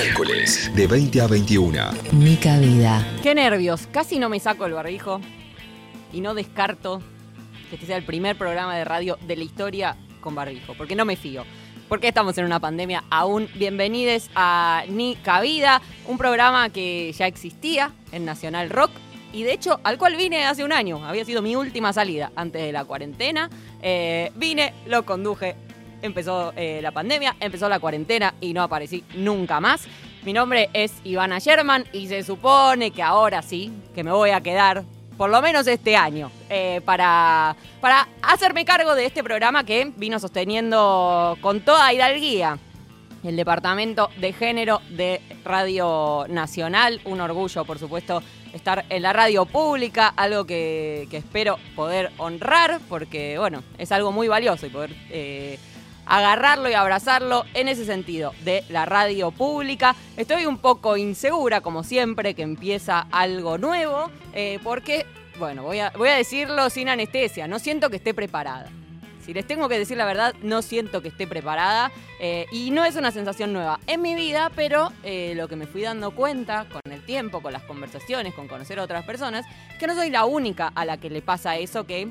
Miércoles de 20 a 21. Mi cabida. Qué nervios. Casi no me saco el barbijo. Y no descarto que este sea el primer programa de radio de la historia con barbijo. Porque no me fío. Porque estamos en una pandemia aún. Bienvenidos a Ni Cabida, un programa que ya existía en Nacional Rock. Y de hecho, al cual vine hace un año. Había sido mi última salida antes de la cuarentena. Eh, vine, lo conduje. Empezó eh, la pandemia, empezó la cuarentena y no aparecí nunca más. Mi nombre es Ivana Sherman y se supone que ahora sí, que me voy a quedar por lo menos este año, eh, para, para hacerme cargo de este programa que vino sosteniendo con toda hidalguía el Departamento de Género de Radio Nacional. Un orgullo, por supuesto, estar en la radio pública, algo que, que espero poder honrar, porque, bueno, es algo muy valioso y poder... eh, agarrarlo y abrazarlo en ese sentido de la radio pública. Estoy un poco insegura, como siempre, que empieza algo nuevo, eh, porque, bueno, voy a, voy a decirlo sin anestesia, no siento que esté preparada. Si les tengo que decir la verdad, no siento que esté preparada eh, y no es una sensación nueva en mi vida, pero eh, lo que me fui dando cuenta con el tiempo, con las conversaciones, con conocer a otras personas, que no soy la única a la que le pasa eso que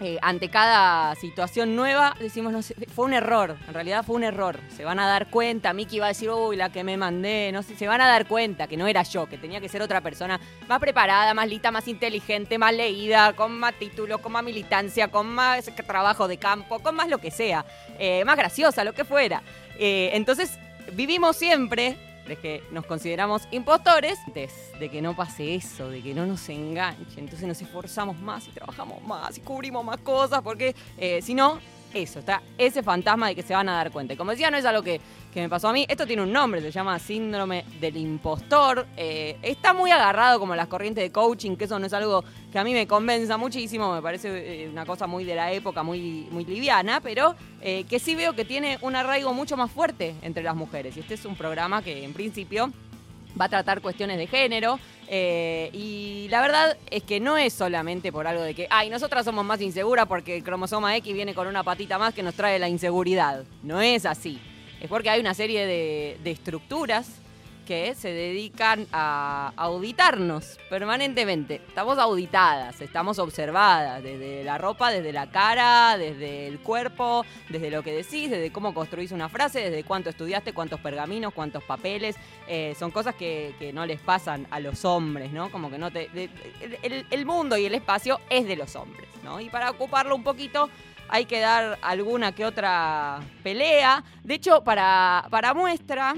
eh, ante cada situación nueva decimos, no sé, fue un error, en realidad fue un error. Se van a dar cuenta, Miki va a decir, uy, la que me mandé, no sé, se van a dar cuenta que no era yo, que tenía que ser otra persona más preparada, más lista, más inteligente, más leída, con más títulos, con más militancia, con más trabajo de campo, con más lo que sea, eh, más graciosa, lo que fuera. Eh, entonces, vivimos siempre de que nos consideramos impostores, de que no pase eso, de que no nos enganche. Entonces nos esforzamos más y trabajamos más y cubrimos más cosas, porque eh, si no, eso, está ese fantasma de que se van a dar cuenta. Como decía, no es algo que, que me pasó a mí, esto tiene un nombre, se llama síndrome del impostor. Eh, está muy agarrado como las corrientes de coaching, que eso no es algo que a mí me convenza muchísimo, me parece eh, una cosa muy de la época, muy, muy liviana, pero eh, que sí veo que tiene un arraigo mucho más fuerte entre las mujeres. Y este es un programa que en principio va a tratar cuestiones de género. eh, y la verdad es que no es solamente por algo de que, ay, nosotras somos más inseguras porque el cromosoma X viene con una patita más que nos trae la inseguridad. No es así. Es porque hay una serie de, de estructuras que se dedican a auditarnos permanentemente. Estamos auditadas, estamos observadas, desde la ropa, desde la cara, desde el cuerpo, desde lo que decís, desde cómo construís una frase, desde cuánto estudiaste, cuántos pergaminos, cuántos papeles. Eh, son cosas que, que no les pasan a los hombres, ¿no? Como que no te... el, el mundo y el espacio es de los hombres, ¿no? Y para ocuparlo un poquito hay que dar alguna que otra pelea. De hecho, para, para muestra,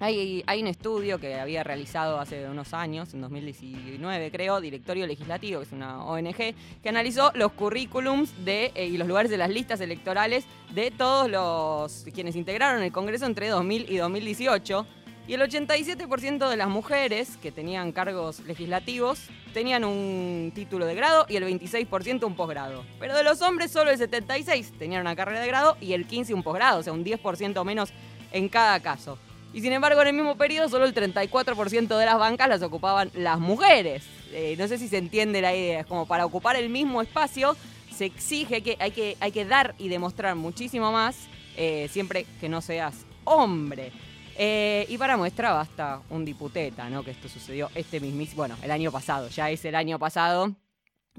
hay, un estudio que había realizado hace unos años, en 2019 creo, Directorio Legislativo, que es una ONG, que analizó los currículums de, eh, y los lugares de las listas electorales de todos los quienes integraron el Congreso entre 2000 y 2018. Y el 87% de las mujeres que tenían cargos legislativos tenían un título de grado y el 26% un posgrado. Pero de los hombres solo el 76% tenían una carrera de grado y el 15% un posgrado, o sea, un 10% menos en cada caso. Y sin embargo, en el mismo periodo, solo el 34% de las bancas las ocupaban las mujeres. Eh, no sé si se entiende la idea. Es como para ocupar el mismo espacio, se exige que hay que, hay que dar y demostrar muchísimo más, eh, siempre que no seas hombre. Eh, y para muestra basta un diputeta, ¿no? Que esto sucedió este mismísimo, bueno, el año pasado, ya es el año pasado,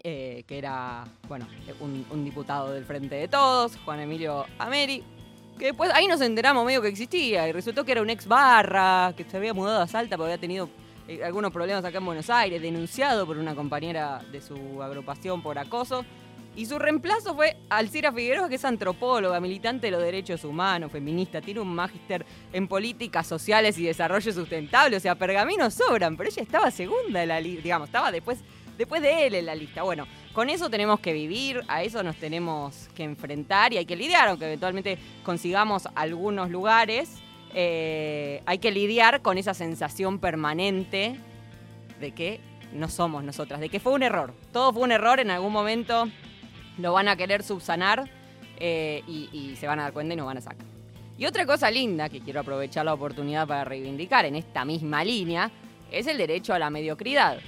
que era, bueno, un, un diputado del Frente de Todos, Juan Emilio Ameri, que después ahí nos enteramos medio que existía y resultó que era un ex barra, que se había mudado a Salta porque había tenido eh, algunos problemas acá en Buenos Aires, denunciado por una compañera de su agrupación por acoso. Y su reemplazo fue Alcira Figueroa, que es antropóloga, militante de los derechos humanos, feminista, tiene un magíster en políticas sociales y desarrollo sustentable. O sea, pergaminos sobran, pero ella estaba segunda en la lista, digamos, estaba después, después de él en la lista. Bueno, con eso tenemos que vivir, a eso nos tenemos que enfrentar y hay que lidiar, aunque eventualmente consigamos algunos lugares, eh, hay que lidiar con esa sensación permanente de que no somos nosotras, de que fue un error. Todo fue un error, en algún momento lo van a querer subsanar eh, y, y se van a dar cuenta y nos van a sacar. Y otra cosa linda que quiero aprovechar la oportunidad para reivindicar en esta misma línea es el derecho a la mediocridad.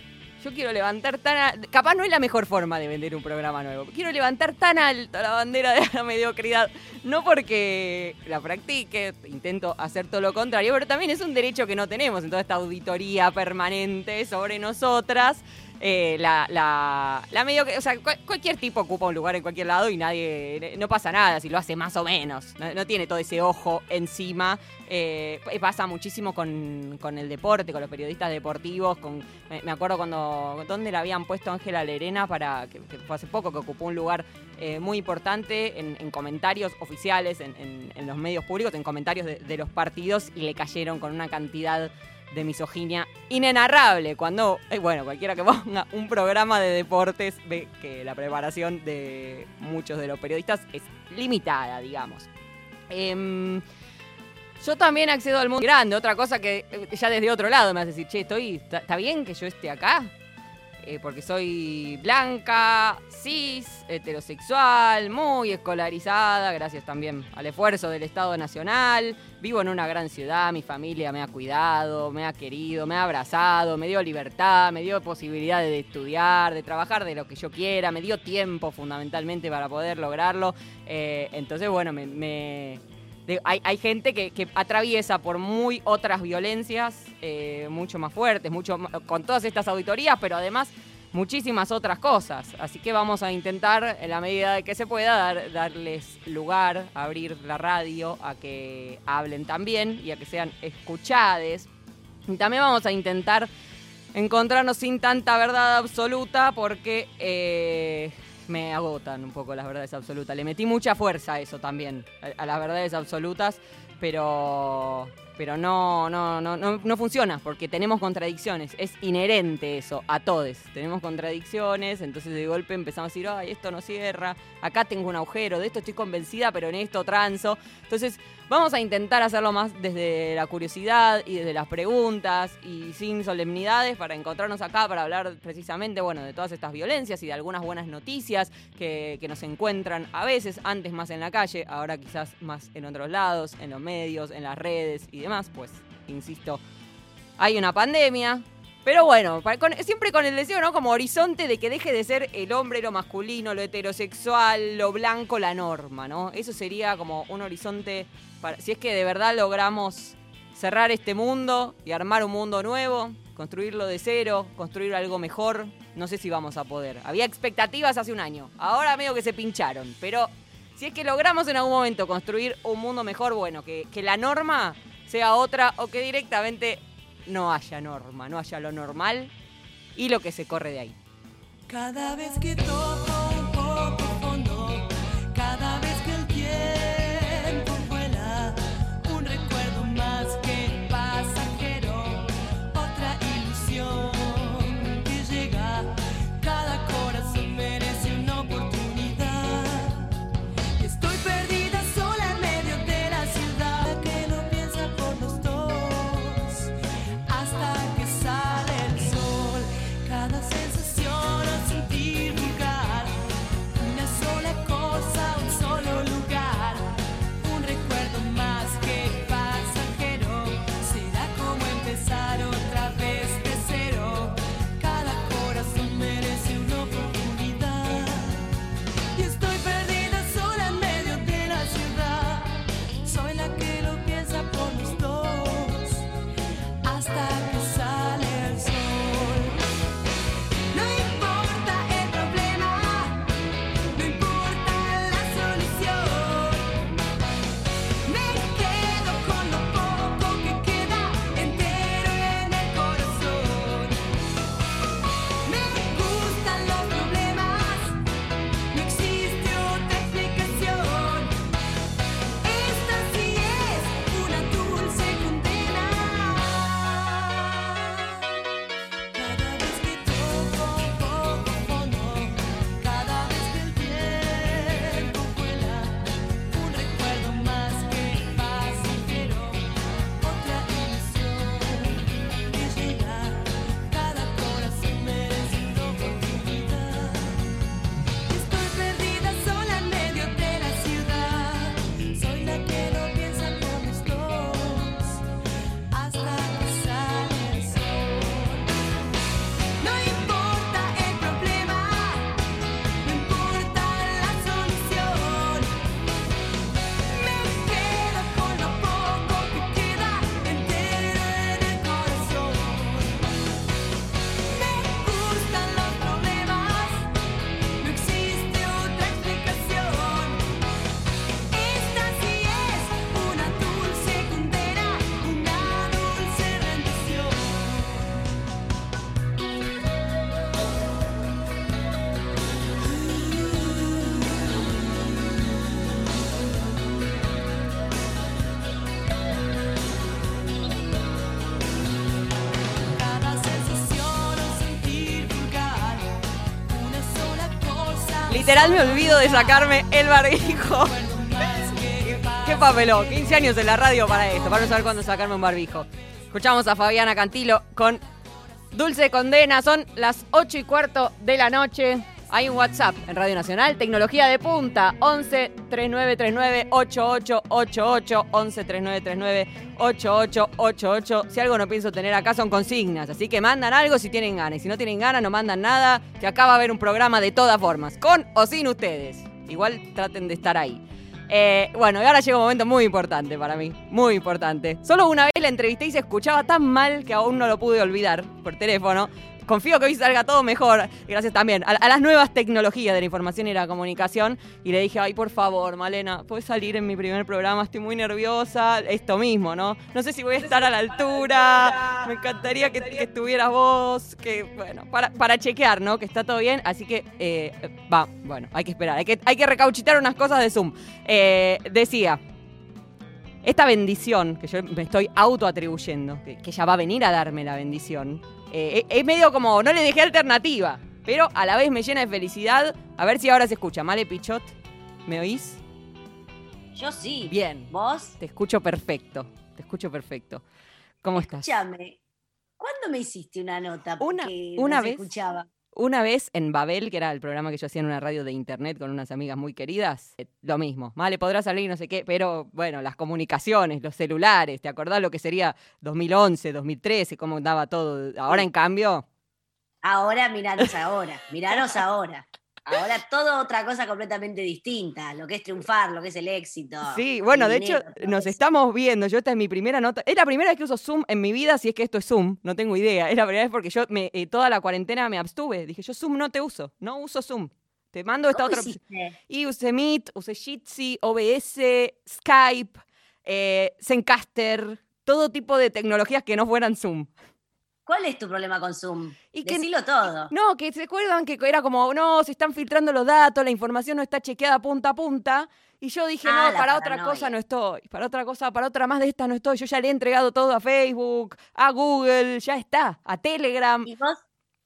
Yo quiero levantar tan... a- Capaz no es la mejor forma de vender un programa nuevo. Quiero levantar tan alto la bandera de la mediocridad. No porque la practique, intento hacer todo lo contrario, pero también es un derecho que no tenemos en toda esta auditoría permanente sobre nosotras. Eh, la, la, la mediocre- o sea, cual- cualquier tipo ocupa un lugar en cualquier lado y nadie, no pasa nada si lo hace más o menos. No, tiene todo ese ojo encima. Eh, pasa muchísimo con, con el deporte, con los periodistas deportivos. Con, me, acuerdo cuando, ¿dónde la habían puesto Ángela Lerena para, que, que fue hace poco, que ocupó un lugar eh, muy importante en, en comentarios oficiales, en, en- los medios públicos, en comentarios de los partidos y le cayeron con una cantidad de misoginia inenarrable. Cuando, eh, bueno, cualquiera que ponga un programa de deportes ve que la preparación de muchos de los periodistas es limitada, digamos. Em, yo también accedo al mundo grande, otra cosa que eh, ya desde otro lado me hace decir, che, estoy, ¿está está bien que yo esté acá? Eh, porque soy blanca, cis, heterosexual, muy escolarizada, gracias también al esfuerzo del Estado Nacional. Vivo en una gran ciudad, mi familia me ha cuidado, me ha querido, me ha abrazado, me dio libertad, me dio posibilidad de estudiar, de trabajar de lo que yo quiera, me dio tiempo fundamentalmente para poder lograrlo. Eh, entonces, bueno, me- de- hay, gente que, atraviesa por muy otras violencias, eh, mucho más fuertes, mucho con todas estas auditorías, pero además muchísimas otras cosas. Así que vamos a intentar, en la medida de que se pueda, dar- darles lugar, abrir la radio a que hablen también y a que sean escuchades. Y también vamos a intentar encontrarnos sin tanta verdad absoluta porque eh, me agotan un poco las verdades absolutas. Le metí mucha fuerza a eso también, a, a las verdades absolutas, pero pero no, no, no, no, no funciona porque tenemos contradicciones. Es inherente eso a todos. Tenemos contradicciones, entonces de golpe empezamos a decir, ay, esto no cierra, acá tengo un agujero, de esto estoy convencida, pero en esto transo. Entonces vamos a intentar hacerlo más desde la curiosidad y desde las preguntas y sin solemnidades para encontrarnos acá, para hablar precisamente, bueno, de todas estas violencias y de algunas buenas noticias que, que nos encuentran a veces, antes más en la calle, ahora quizás más en otros lados, en los medios, en las redes y demás, pues, insisto, hay una pandemia. Pero bueno, siempre con el deseo, ¿no? Como horizonte de que deje de ser el hombre lo masculino, lo heterosexual, lo blanco, la norma, ¿no? Eso sería como un horizonte, para, si es que de verdad logramos cerrar este mundo y armar un mundo nuevo, construirlo de cero, construir algo mejor, no sé si vamos a poder. Había expectativas hace un año, ahora medio que se pincharon, pero si es que logramos en algún momento construir un mundo mejor, bueno, que la norma sea otra o que directamente no haya norma, no haya lo normal y lo que se corre de ahí. Literal me olvido de sacarme el barbijo. Qué papelón, 15 años en la radio para esto, para no saber cuándo sacarme un barbijo. Escuchamos a Fabiana Cantilo con Dulce Condena, son las 8 y cuarto de la noche. Hay un WhatsApp en Radio Nacional, tecnología de punta, 11 3939 8888, 11 3939 8888. Si algo no pienso tener acá son consignas, así que mandan algo si tienen ganas. Y si no tienen ganas, no mandan nada, que acá va a haber un programa de todas formas, con o sin ustedes. Igual traten de estar ahí. Eh, bueno, y ahora llega un momento muy importante para mí, muy importante. Solo una vez la entrevisté y se escuchaba tan mal que aún no lo pude olvidar por teléfono. Confío que hoy salga todo mejor, gracias también a, las nuevas tecnologías de la información y la comunicación. Y le dije, ay, por favor, Malena, ¿puedes salir en mi primer programa? Estoy muy nerviosa. Esto mismo, ¿no? No sé si voy a estar a la altura. Me encantaría que, estuvieras vos. Que, bueno, para, para chequear, ¿no? Que está todo bien. Así que, eh, va, bueno, hay que esperar. Hay que, hay que recauchitar unas cosas de Zoom. Eh, decía, esta bendición que yo me estoy autoatribuyendo, que, que ella va a venir a darme la bendición, eh, es medio como, no le dejé alternativa, pero a la vez me llena de felicidad. A ver si ahora se escucha. Male Pichot, ¿me oís? Yo sí. Bien. ¿Vos? Te escucho perfecto, te escucho perfecto. ¿Cómo estás? Escúchame. ¿Cuándo me hiciste una nota? Una- Porque una no se vez. escuchaba. Una vez en Babel, que era el programa que yo hacía en una radio de internet con unas amigas muy queridas, eh, lo mismo. Vale, podrá salir no sé qué, pero bueno, las comunicaciones, los celulares, ¿te acordás lo que sería 2011, 2013, cómo daba todo? Ahora, en cambio, Ahora, miranos ahora. Miranos ahora. Ahora todo otra cosa completamente distinta. Lo que es triunfar, lo que es el éxito. Sí, bueno, de hecho, dinero, nos eso. estamos viendo. Yo esta es mi primera nota. Es la primera vez que uso Zoom en mi vida, si es que esto es Zoom. No tengo idea. Es la primera vez porque yo me, eh, toda la cuarentena me abstuve. Dije, yo Zoom no te uso. No uso Zoom. Te mando esta ¿Cómo otra. hiciste? Y usé Meet, usé Jitsi, OBS, Skype, eh, Zencaster, todo tipo de tecnologías que no fueran Zoom. ¿Cuál es tu problema con Zoom? Y que- todo. No, que se acuerdan que era como, no, se están filtrando los datos, la información no está chequeada punta a punta. Y yo dije, Ah, no, la para otra cosa no estoy, para otra cosa, para otra más de esta no estoy. Yo ya le he entregado todo a Facebook, a Google, ya está, a Telegram. Y vos,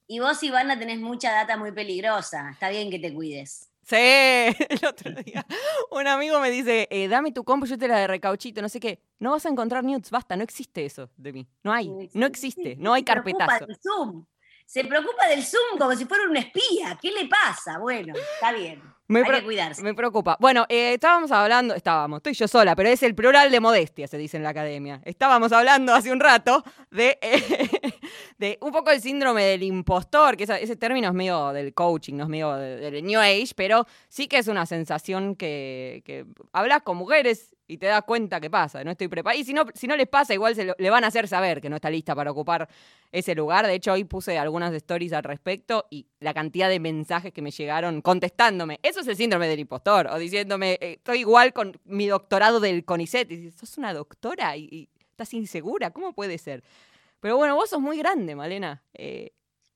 y vos, Ivana, tenés mucha data muy peligrosa. Está bien que te cuides. Sí, el otro día un amigo me dice, eh, dame tu compu, yo te la de recauchito, no sé qué. No vas a encontrar nudes, basta, no existe eso de mí. No hay, no existe, no hay Se preocupa carpetazo. del Zoom. Se preocupa del Zoom como si fuera un espía. ¿Qué le pasa? Bueno, está bien. Me Hay pre- que cuidarse. Me preocupa. Bueno, eh, estábamos hablando, estábamos, estoy yo sola, pero es el plural de modestia, se dice en la academia. Estábamos hablando hace un rato de, eh, de un poco el síndrome del impostor, que ese término es medio del coaching, no es medio de- del New Age, pero sí que es una sensación que, que hablas con mujeres y te das cuenta que pasa, no estoy preparada. Y si no, si no les pasa, igual se lo- le van a hacer saber que no está lista para ocupar ese lugar. De hecho, hoy puse algunas stories al respecto y la cantidad de mensajes que me llegaron contestándome. Eso es el síndrome del impostor. O diciéndome, eh, estoy igual con mi doctorado del CONICET. Y dices, sos una doctora y, y estás insegura. ¿Cómo puede ser? Pero bueno, vos sos muy grande, Malena. Eh,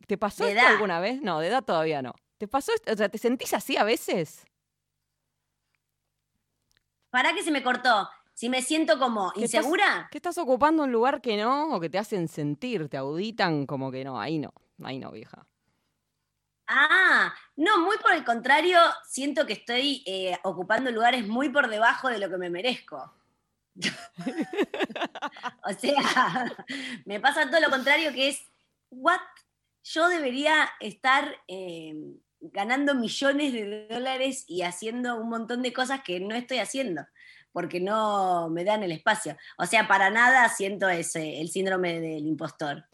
¿Te pasó esto edad. alguna vez? No, de edad todavía no. ¿Te pasó esto? O sea, ¿te sentís así a veces? ¿Para qué se me cortó? Si me siento como ¿Qué estás- insegura, ¿Que estás ocupando un lugar que no? ¿O que te hacen sentir? ¿Te auditan como que no? Ahí no. Ahí no, vieja. Ah, no, muy por el contrario, siento que estoy eh, ocupando lugares muy por debajo de lo que me merezco. o sea, me pasa todo lo contrario que es, what? Yo debería estar eh, ganando millones de dólares y haciendo un montón de cosas que no estoy haciendo, porque no me dan el espacio. O sea, para nada siento ese, el síndrome del impostor.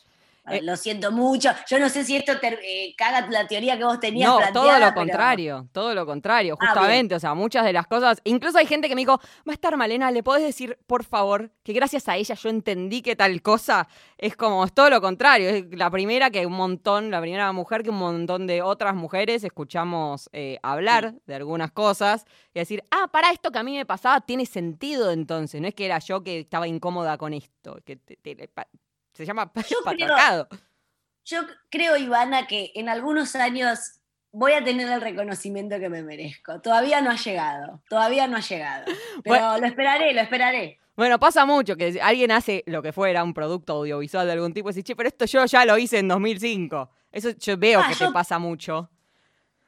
Eh, lo siento mucho. Yo no sé si esto eh, caga la teoría que vos tenías No, planteada, todo lo pero- contrario, todo lo contrario, Ah, justamente, o sea, muchas de las cosas, incluso hay gente que me dijo, va a estar Malena, ¿le podés decir, por favor, que gracias a ella yo entendí que tal cosa? Es como, es todo lo contrario, es la primera que un montón, la primera mujer que un montón de otras mujeres escuchamos eh, hablar de algunas cosas y decir, ah, para esto que a mí me pasaba tiene sentido entonces, no es que era yo que estaba incómoda con esto, que te- te- pa- se llama Yo creo- patriarcado. Yo creo, Ivana, que en algunos años voy a tener el reconocimiento que me merezco. Todavía no ha llegado, todavía no ha llegado. Pero Bueno. lo esperaré, lo esperaré. Bueno, pasa mucho que alguien hace lo que fuera, un producto audiovisual de algún tipo, y dice, che, pero esto yo ya lo hice en 2005. Eso yo veo Ah, que yo- te pasa mucho.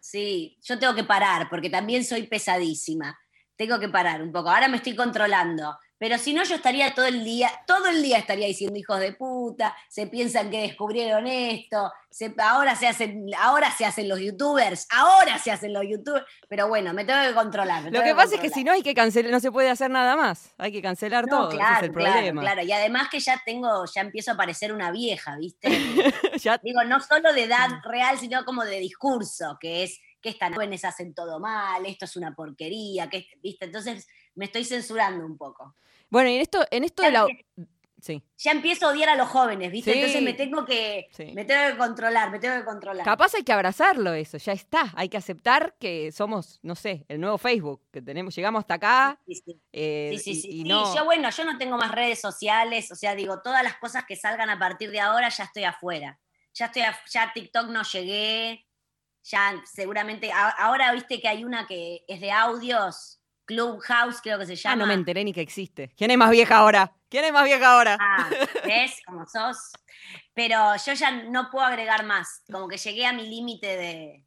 Sí, yo tengo que parar porque también soy pesadísima. Tengo que parar un poco. Ahora me estoy controlando. Pero si no, yo estaría todo el día, todo el día estaría diciendo hijos de puta, se piensan que descubrieron esto, se- ahora, se hacen, ahora se hacen los youtubers, ahora se hacen los youtubers. Pero bueno, me tengo que controlar. Lo que pasa es que si no hay que cancelar, no se puede hacer nada más. Hay que cancelar No, todo. claro, ese es el claro, problema. claro. Y además que ya tengo, ya empiezo a parecer una vieja, ¿viste? Ya- Digo, no solo de edad real, sino como de discurso, que es que estas jóvenes hacen todo mal, esto es una porquería, que, ¿viste? Entonces me estoy censurando un poco. Bueno, y en esto, en esto de la. Sí. Ya empiezo a odiar a los jóvenes, ¿viste? Sí. Entonces me tengo que, Sí. me tengo que controlar, me tengo que controlar. Capaz hay que abrazarlo eso, ya está. Hay que aceptar que somos, no sé, el nuevo Facebook, que tenemos, llegamos hasta acá. Sí, sí. eh, y- no- yo, bueno, yo no tengo más redes sociales, o sea, digo, todas las cosas que salgan a partir de ahora ya estoy afuera. Ya estoy, af- ya a TikTok no llegué, ya seguramente, a- ahora viste que hay una que es de audios, Clubhouse creo que se Ah, llama. no me enteré ni que existe. ¿Quién es más vieja ahora? ¿Quién es más vieja ahora? Ah, ¿ves cómo sos? Pero yo ya no puedo agregar más, como que llegué a mi límite de,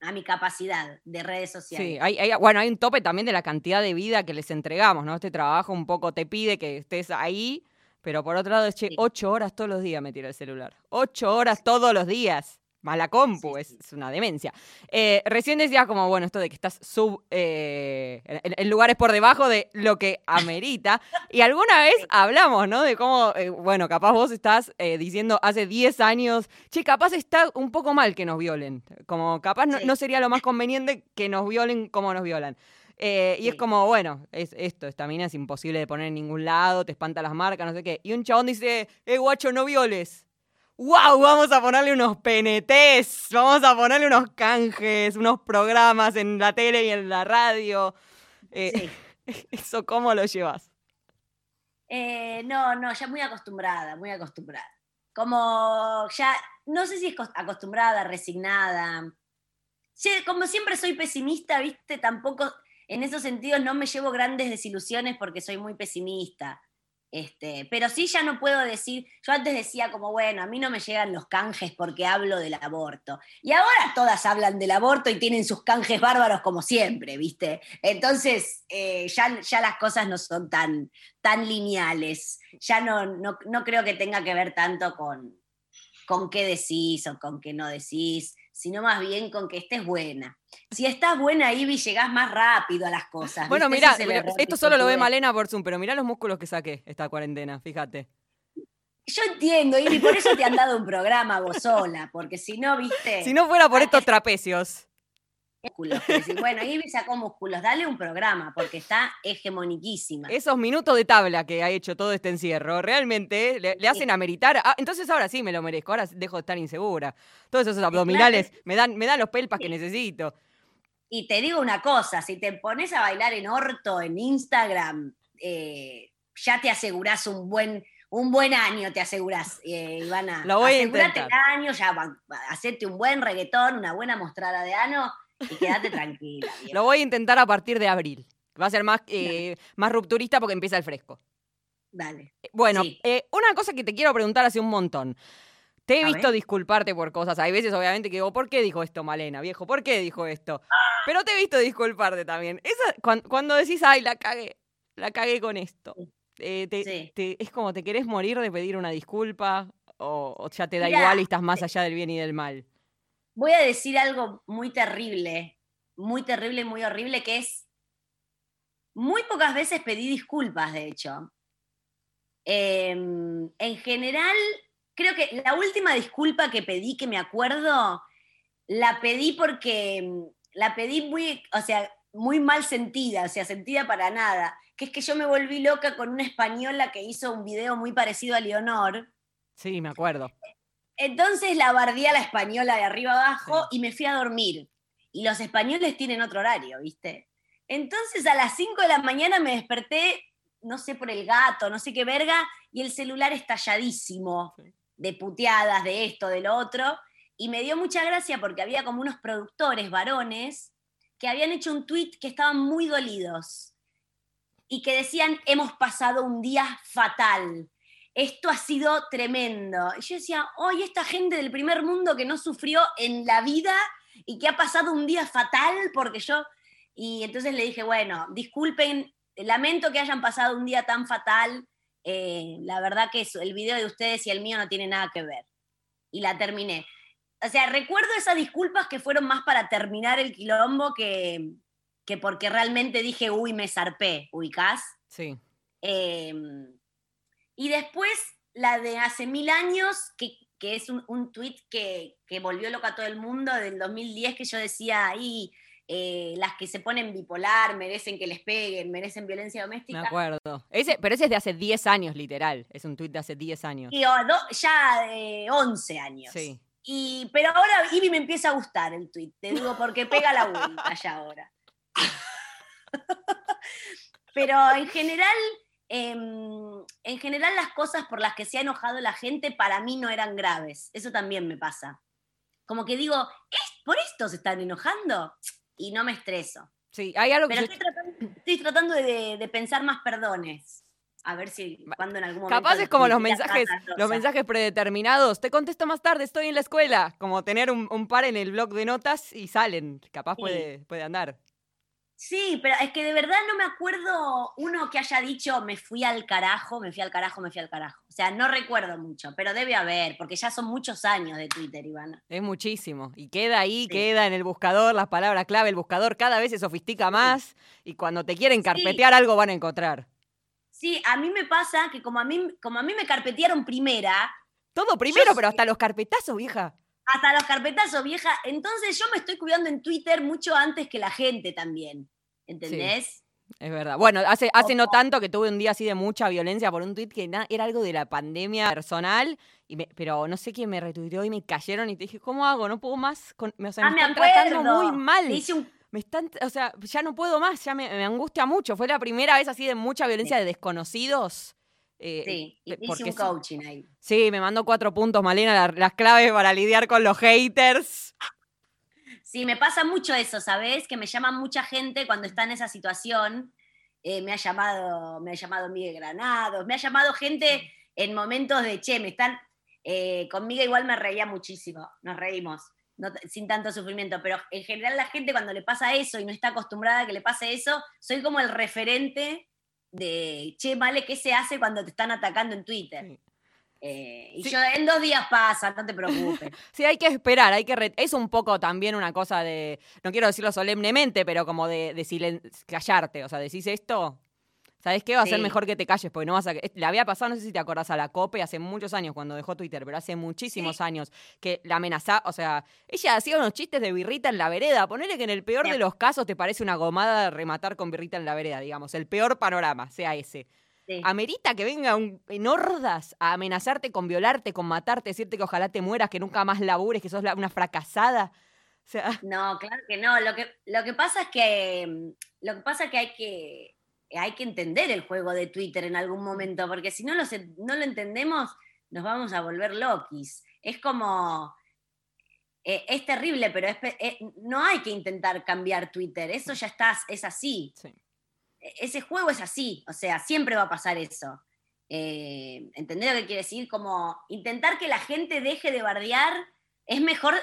a mi capacidad de redes sociales. Sí, hay, hay- bueno, hay un tope también de la cantidad de vida que les entregamos, ¿no? Este trabajo un poco te pide que estés ahí, pero por otro lado, che, Sí. ocho horas todos los días me tira el celular. Ocho horas todos los días. Más la compu, es, una demencia. Eh, recién decías como, bueno, esto de que estás sub, eh, en, en lugares por debajo de lo que amerita. Y alguna vez hablamos, ¿no? De cómo, eh, bueno, capaz vos estás eh, diciendo hace 10 años, che, capaz está un poco mal que nos violen. Como capaz no, Sí. no sería lo más conveniente que nos violen como nos violan. Eh, y es como, bueno, es esto, esta mina es imposible de poner en ningún lado, te espanta las marcas, no sé qué. Y un chabón dice, eh, guacho, no violes. ¡Wow! Vamos a ponerle unos PNTs, vamos a ponerle unos canjes, unos programas en la tele y en la radio. Eh, Sí. ¿Eso cómo lo llevas? Eh, no, no, ya muy acostumbrada, muy acostumbrada. Como ya, no sé si es cos- acostumbrada, resignada. Como siempre soy pesimista, viste, tampoco, en esos sentidos no me llevo grandes desilusiones porque soy muy pesimista. Este, pero sí ya no puedo decir, yo antes decía como, bueno, a mí no me llegan los canjes porque hablo del aborto. Y ahora todas hablan del aborto y tienen sus canjes bárbaros como siempre, ¿viste? Entonces, eh, ya, ya las cosas no son tan, tan lineales. Ya no, no, no creo que tenga que ver tanto con, con qué decís o con qué no decís, sino más bien con que estés buena. Si estás buena, Ivy, llegás más rápido a las cosas. Bueno, error esto solo lo ve. Malena por Zoom, pero mirá los músculos que saqué esta cuarentena, fíjate. Yo entiendo, Ivy, por eso te han dado un programa vos sola, porque si no, viste. Si no fuera por estos trapecios. Músculos. decís, bueno, Ivy sacó músculos, dale un programa, porque está hegemoniquísima. Esos minutos de tabla que ha hecho todo este encierro, realmente le, le hacen ameritar. Ah, entonces ahora sí me lo merezco, ahora dejo de estar insegura. Todos esos abdominales me dan, me dan los pelpas que necesito. Y te digo una cosa, si te pones a bailar en orto en Instagram, eh, ya te asegurás un buen, un buen año, te asegurás, eh, Ivana. Lo voy a intentar. el año, ya hacete un buen reggaetón, una buena mostrada de ano y quédate tranquila. vieja. Lo voy a intentar a partir de abril. Va a ser más, eh, más rupturista porque empieza el fresco. Dale. Bueno, Sí. eh, una cosa que te quiero preguntar hace un montón. Te he A visto ver. disculparte por cosas. Hay veces, obviamente, que digo, ¿por qué dijo esto Malena, viejo? ¿Por qué dijo esto? Pero te he visto disculparte también. Esa, cuan- cuando, decís, ay, la cagué, la cagué con esto. eh, te- Sí. te- ¿Es como te querés morir de pedir una disculpa? ¿O, o ya te da Mirá, igual y estás más allá del bien y del mal? Voy a decir algo muy terrible, muy terrible muy horrible, que es, muy pocas veces pedí disculpas, de hecho. Eh, en general, creo que la última disculpa que pedí, que me acuerdo, la pedí porque mm, la pedí muy, o sea, muy mal sentida, o sea, sentida para nada, que es que yo me volví loca con una española que hizo un video muy parecido a Leonor. Sí, me acuerdo. Entonces la bardía a la española de arriba abajo y me fui a dormir. Y los españoles tienen otro horario, ¿viste? Entonces a las 5 de la mañana me desperté, no sé por el gato, no sé qué verga, y el celular estalladísimo de puteadas, de esto, de lo otro. Y me dio mucha gracia porque había como unos productores varones que habían hecho un tweet que estaban muy dolidos y que decían, hemos pasado un día fatal esto ha sido tremendo. Y yo decía, hoy esta gente del primer mundo que no sufrió en la vida y que ha pasado un día fatal porque yo... Y entonces le dije, bueno, disculpen, lamento que hayan pasado un día tan fatal. eh, la verdad que el video de ustedes y el mío no tiene nada que ver. Y la terminé. O sea, recuerdo esas disculpas que fueron más para terminar el quilombo que, que porque realmente dije, uy, me zarpé, ubicás. Sí. Eh, y después la de hace mil años, que, que es un, un tuit que, que volvió loca a todo el mundo del 2010, que yo decía ahí, eh, las que se ponen bipolar merecen que les peguen, merecen violencia Me doméstica. acuerdo. Ese, pero ese es de hace 10 años, literal. Es un tuit de hace 10 años. Y, oh, do- ya eh, 11 años. Sí. Y, pero ahora Ivy me empieza a gustar el tuit, te digo, porque pega la vuelta ya ahora. pero en general, em, en general las cosas por las que se ha enojado la gente para mí no eran graves. Eso también me pasa. Como que digo, ¿es por esto se están enojando? Y no me estreso. Sí, hay algo que Pero yo- estoy tratando, estoy tratando de, de pensar más perdones. A ver si cuando en algún momento. Capaz es como los mensajes, los mensajes predeterminados. Te contesto más tarde, estoy en la escuela. Como tener un, un par en el blog de notas y salen. Capaz Sí. puede, puede andar. Sí, pero es que de verdad no me acuerdo uno que haya dicho me fui al carajo, me fui al carajo, me fui al carajo. O sea, no recuerdo mucho, pero debe haber, porque ya son muchos años de Twitter, Ivana. Es muchísimo. Y queda ahí, Sí. queda en el buscador, las palabras clave. El buscador cada vez se sofistica más. Y cuando te quieren carpetear algo van a encontrar. Sí, a mí me pasa que como a mí, como a mí me carpetearon primera, Todo primero, pero hasta los carpetazos, vieja. Hasta los carpetazos, vieja, entonces yo me estoy cuidando en Twitter mucho antes que la gente también. ¿Entendés? Es verdad. Bueno, hace, hace no tanto que tuve un día así de mucha violencia por un tuit que era algo de la pandemia personal, y me- pero no sé quién me retuiteó y me cayeron y te dije, ¿cómo hago? No puedo más. Con, me, o sea, ah, me me están tratando muy mal. Le hice un Me están, o sea, ya no puedo más, ya me, me angustia mucho. Fue la primera vez así de mucha violencia de desconocidos. Eh, Sí, hice porque un coaching ahí. Sí, me mandó cuatro puntos, Malena, la- las claves para lidiar con los haters. Sí, me pasa mucho eso, ¿sabes? Que me llama mucha gente cuando está en esa situación. Eh, me ha llamado, me ha llamado Miguel Granados, me ha llamado gente en momentos de che, me están. Eh, conmigo igual me reía muchísimo, nos reímos, no sin tanto sufrimiento, pero en general la gente cuando le pasa eso y no está acostumbrada a que le pase eso, soy como el referente de che, vale, ¿qué se hace cuando te están atacando en Twitter? Sí. Eh, y Sí. yo en dos días pasa, no te preocupes. Sí, hay que esperar, hay que... re- es un poco también una cosa de, no quiero decirlo solemnemente, pero como de, de callarte. O sea, decís esto, ¿sabes qué? Va a ser mejor que te calles, porque no vas a... Le había pasado, no sé si te acordás, a la COPE hace muchos años cuando dejó Twitter, pero hace muchísimos Sí. años que la amenazaba, o sea, ella hacía unos chistes de birrita en la vereda. Ponele que en el peor Sí. de los casos te parece una gomada rematar con birrita en la vereda, digamos. El peor panorama, sea ese. Amerita que venga un- en hordas a amenazarte con violarte, con matarte, decirte que ojalá te mueras, que nunca más labures, que sos la- una fracasada. O sea, No, claro que no. Lo que, lo que pasa es que mm, lo que pasa es que hay que hay que entender el juego de Twitter en algún momento, porque si no lo, no lo entendemos, nos vamos a volver loquis. Es como eh, es terrible, pero es eh, no hay que intentar cambiar Twitter. Eso ya está, es así. sí. E- Ese juego es así, o sea, siempre va a pasar eso. Eh, ¿Entendés lo que quiere decir? Como intentar que la gente deje de bardear es mejor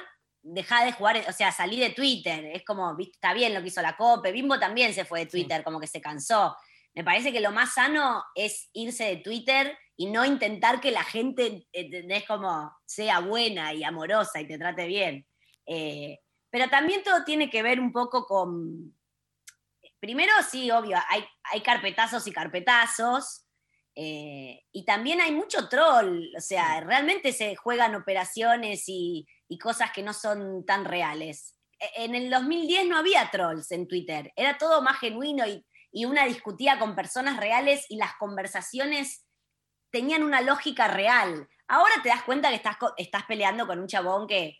dejar de jugar, o sea, salir de Twitter. Es como, viste, está bien lo que hizo la COPE, Bimbo también se fue de Twitter, como que se cansó. Me parece que lo más sano es irse de Twitter y no intentar que la gente, ¿entendés? Como sea buena y amorosa y te trate bien. Eh, pero también todo tiene que ver un poco con, primero, sí, obvio, hay, hay carpetazos y carpetazos. Eh, y también hay mucho troll. O sea, realmente se juegan operaciones y, y cosas que no son tan reales. E- En el 2010 no había trolls en Twitter. Era todo más genuino y, y una discutía con personas reales y las conversaciones tenían una lógica real. Ahora te das cuenta que estás, estás peleando con un chabón que,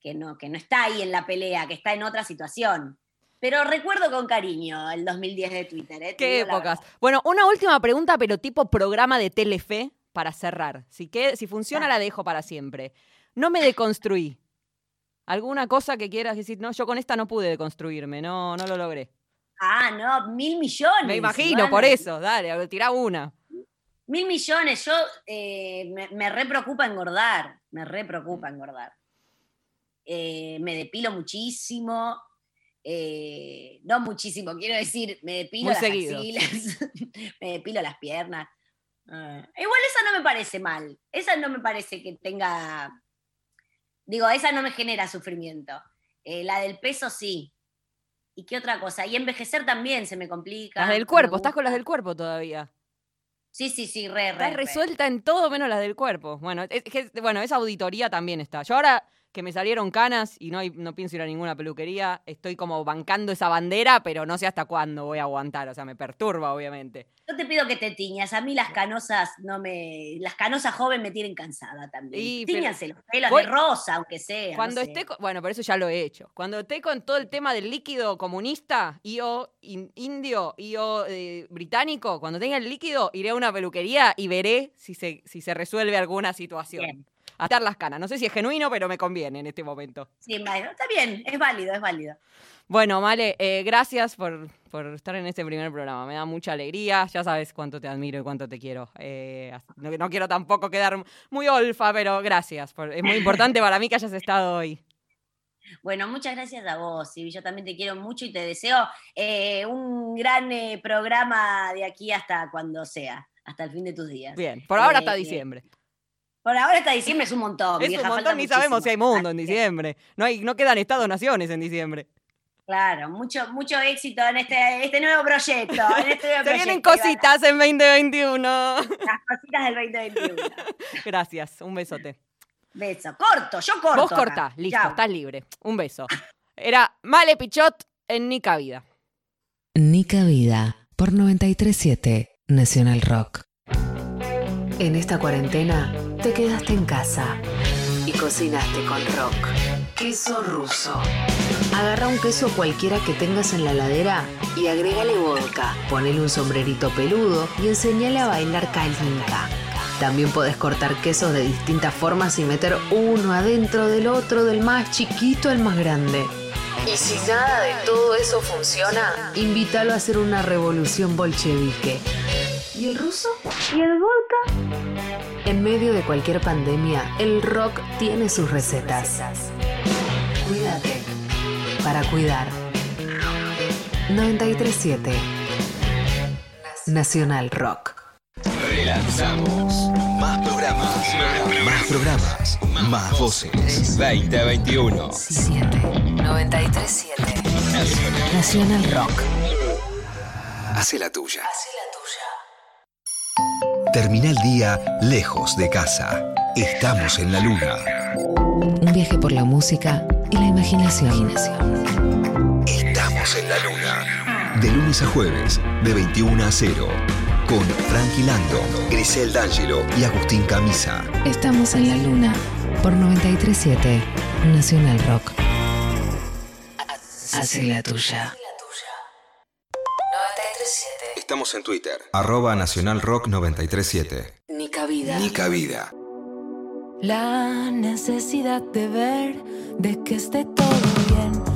que, no, que no está ahí en la pelea, que está en otra situación. Pero recuerdo con cariño el 2010 de Twitter. ¿eh? Qué épocas. Bueno, una última pregunta, pero tipo programa de Telefe para cerrar. Si, que, si funciona, la dejo para siempre. No me deconstruí. ¿Alguna cosa que quieras decir? No, yo con esta no pude deconstruirme, no, no lo logré. Ah, no, mil millones. Me imagino, por eso. Dale, tirá una. Mil millones. Yo eh, me, me re preocupa engordar. Me re preocupa engordar. eh, me depilo muchísimo. Eh, no muchísimo, quiero decir, me depilo Muy las seguido. axilas, me depilo las piernas. Ah, igual esa no me parece mal. Esa no me parece que tenga. Digo, esa no me genera sufrimiento. Eh, la del peso sí. ¿Y qué otra cosa? Y envejecer también se me complica. Las del cuerpo, estás con las del cuerpo todavía. Sí, sí, sí, re, re. Estás re. resuelta en todo menos las del cuerpo. Bueno, es, bueno, esa auditoría también está. Yo ahora que me salieron canas y no, hay- no pienso ir a ninguna peluquería, estoy como bancando esa bandera, pero no sé hasta cuándo voy a aguantar. O sea, me perturba, obviamente. Yo te pido que te tiñas. A mí las canosas no me. Las canosas joven me tienen cansada también. Y, pero- Tíñanse los pelos Voy- de rosa, aunque sea. no Cuando sé. esté, con- bueno, por eso ya lo he hecho. Cuando esté con todo el tema del líquido comunista y o in- indio y o eh, británico, cuando tenga el líquido, iré a una peluquería y veré si se, si se resuelve alguna situación. Bien. Atar las canas. No sé si es genuino, pero me conviene en este momento. Sí, bueno, está bien, es válido, es válido. Bueno, Male, eh, gracias por, por estar en este primer programa. Me da mucha alegría. Ya sabes cuánto te admiro y cuánto te quiero. Eh, no, no quiero tampoco quedar muy olfa, pero gracias. por- es muy importante para mí que hayas estado hoy. Bueno, muchas gracias a vos, Silvi. Yo también te quiero mucho y te deseo eh, un gran eh, programa de aquí hasta cuando sea, hasta el fin de tus días. Bien, por ahora hasta diciembre. Por ahora hasta diciembre es un montón. Es vieja, un falta montón, ni sabemos si hay mundo en diciembre. No, hay, no quedan estados-naciones en diciembre. Claro, mucho, mucho éxito en este, este nuevo proyecto. En este nuevo Se vienen proyecto, cositas en 2021. Iván, Las cositas del 2021. Gracias, un besote. Beso. Corto, yo corto. Vos acá. cortás, listo, Chau. estás libre. Un beso. Era Male Pichot en Nica Vida. Nica Vida por 937 Nacional Rock. En esta cuarentena te quedaste en casa y cocinaste con rock. Queso ruso. Agarra un queso cualquiera que tengas en la ladera y agrégale vodka. Ponele un sombrerito peludo y enseñale a bailar calinca. También podés cortar quesos de distintas formas y meter uno adentro del otro, del más chiquito al más grande. Y si nada de todo eso funciona, invítalo a hacer una revolución bolchevique. ¿Y el ruso? ¿Y el vodka? En medio de cualquier pandemia, el rock tiene sus recetas. Cuídate para cuidar. 937 Nacional Rock. Relanzamos. Más programas. Más programas. Más voces. 2021. 7 937 Nacional Rock. Hace la tuya. Hace la tuya. Termina el día lejos de casa. Estamos en la luna. Un viaje por la música y la imaginación. Estamos en la luna. De lunes a jueves, de 21 a 0. Con Frankie Lando, Grisel D'Angelo y Agustín Camisa. Estamos en la luna por 937 Nacional Rock. Hace la tuya. 937 Estamos en Twitter. Arroba Nacional Rock 937. Nica Vida. Nica Vida. La necesidad de ver, de que esté todo bien.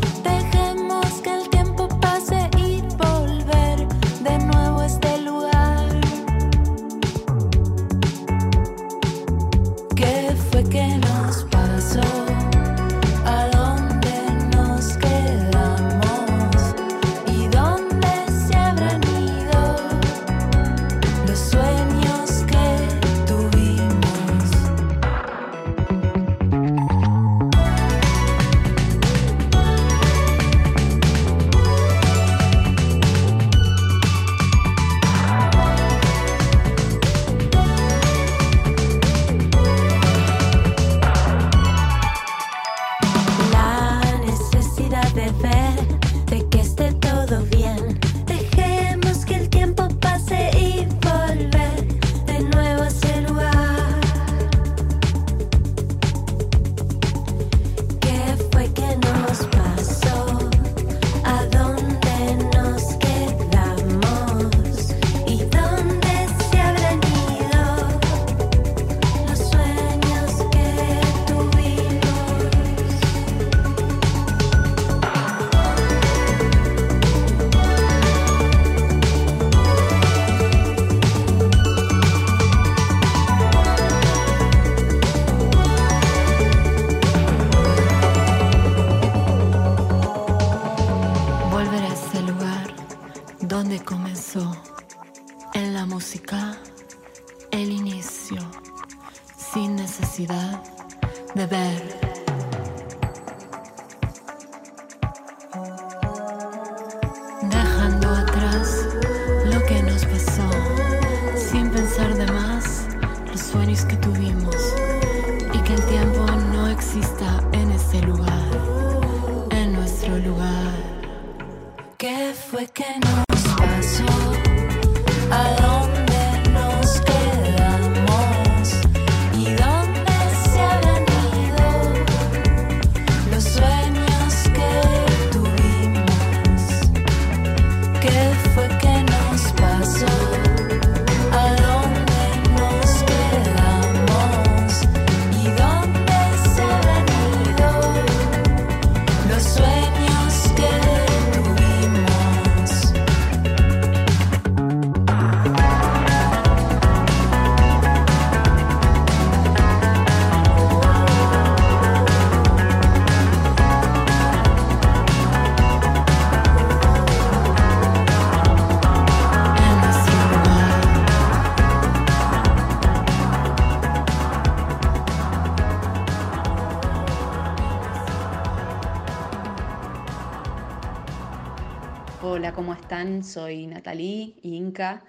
Hola, ¿cómo están? Soy Natalie Inca,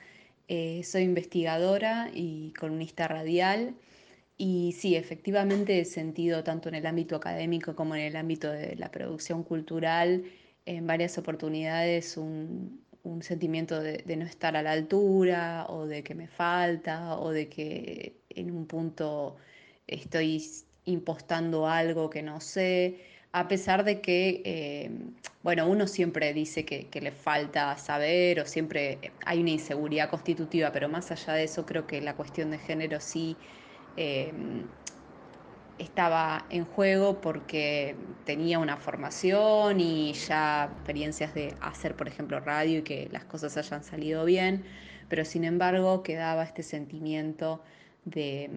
eh, soy investigadora y columnista radial. Y sí, efectivamente he sentido tanto en el ámbito académico como en el ámbito de la producción cultural en varias oportunidades un, un sentimiento de, de no estar a la altura o de que me falta o de que en un punto estoy impostando algo que no sé, a pesar de que, eh, bueno, uno siempre dice que, le falta saber o siempre hay una inseguridad constitutiva, pero más allá de eso creo que la cuestión de género sí eh, estaba en juego porque tenía una formación y ya experiencias de hacer, por ejemplo, radio y que las cosas hayan salido bien, pero sin embargo quedaba este sentimiento de,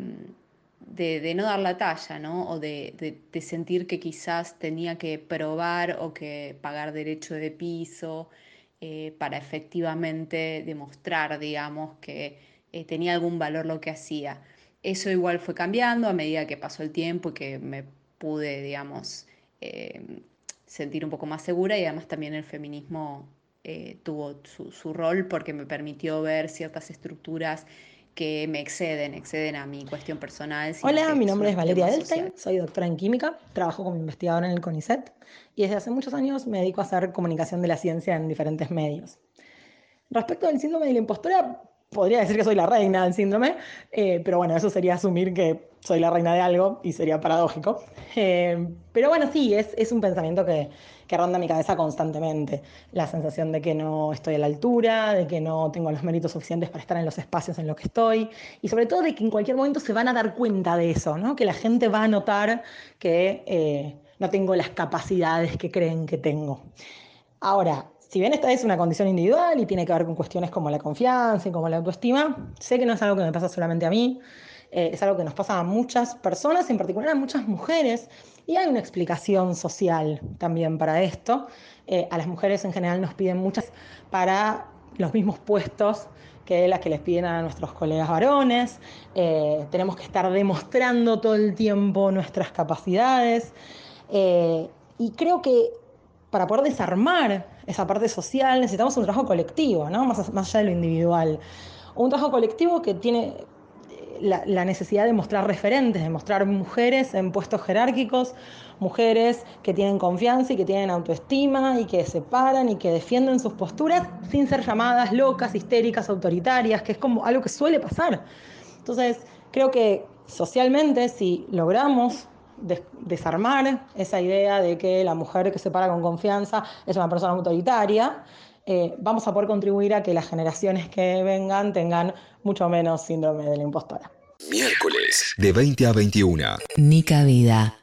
de, no dar la talla, ¿no? O de, de- sentir que quizás tenía que probar o que pagar derecho de piso eh, para efectivamente demostrar, digamos, que eh, tenía algún valor lo que hacía. Eso igual fue cambiando a medida que pasó el tiempo y que me pude, digamos, eh, sentir un poco más segura y además también el feminismo eh, tuvo su, su rol porque me permitió ver ciertas estructuras que me exceden, exceden a mi cuestión personal. Hola, mi nombre es Valeria Delstein, soy doctora en química, trabajo como investigadora en el CONICET y desde hace muchos años me dedico a hacer comunicación de la ciencia en diferentes medios. Respecto del síndrome de la impostora, podría decir que soy la reina del síndrome, eh, pero bueno, eso sería asumir que soy la reina de algo y sería paradójico. Eh, pero bueno, sí, es, un pensamiento que, que ronda mi cabeza constantemente. La sensación de que no estoy a la altura, de que no tengo los méritos suficientes para estar en los espacios en los que estoy y sobre todo de que en cualquier momento se van a dar cuenta de eso, ¿no? que la gente va a notar que eh, no tengo las capacidades que creen que tengo. Ahora, si bien esta es una condición individual y tiene que ver con cuestiones como la confianza y como la autoestima, sé que no es algo que me pasa solamente a mí, eh, es algo que nos pasa a muchas personas, en particular a muchas mujeres, y hay una explicación social también para esto. Eh, a las mujeres en general nos piden muchas para los mismos puestos que las que les piden a nuestros colegas varones. Eh, tenemos que estar demostrando todo el tiempo nuestras capacidades. Y creo que para poder desarmar esa parte social necesitamos un trabajo colectivo, ¿no? más, más allá de lo individual. Un trabajo colectivo que tiene eh, la, necesidad de mostrar referentes, de mostrar mujeres en puestos jerárquicos, mujeres que tienen confianza y que tienen autoestima y que se paran y que defienden sus posturas sin ser llamadas locas, histéricas, autoritarias, que es como algo que suele pasar. Entonces, creo que socialmente, si logramos des- desarmar esa idea de que la mujer que se para con confianza es una persona autoritaria, eh, vamos a poder contribuir a que las generaciones que vengan tengan mucho menos síndrome de la impostora. Miércoles de 20 a 21. Nica Vida.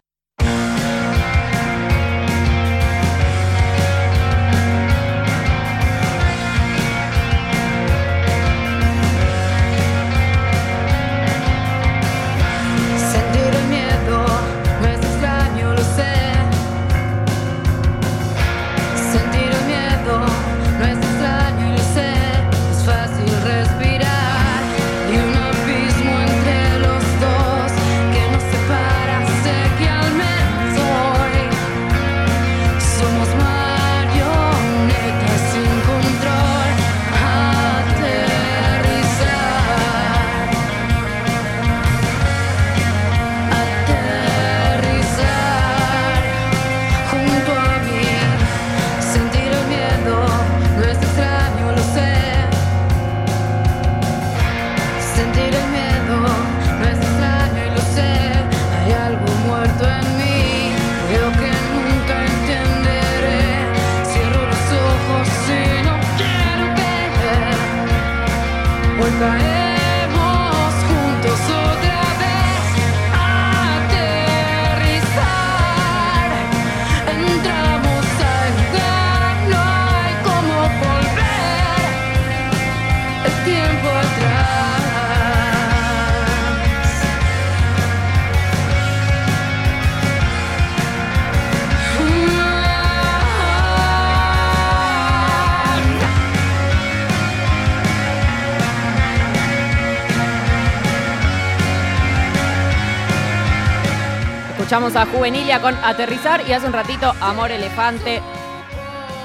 Escuchamos a Juvenilia con Aterrizar y hace un ratito Amor Elefante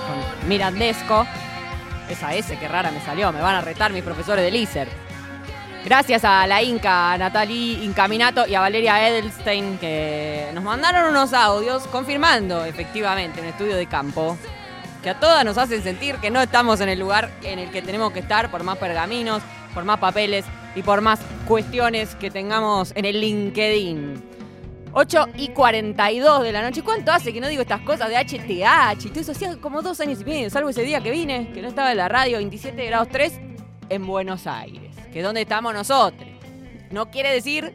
con Mirandesco. Esa S, qué rara me salió, me van a retar mis profesores de ISER. Gracias a la Inca, a Natalie Incaminato y a Valeria Edelstein que nos mandaron unos audios confirmando efectivamente un estudio de campo que a todas nos hacen sentir que no estamos en el lugar en el que tenemos que estar por más pergaminos, por más papeles y por más cuestiones que tengamos en el LinkedIn. 8 y 42 de la noche. ¿Cuánto hace que no digo estas cosas de HTH y todo eso? Hacía como dos años y medio, salvo ese día que vine, que no estaba en la radio, 27 grados 3 en Buenos Aires, que es donde estamos nosotros. No quiere decir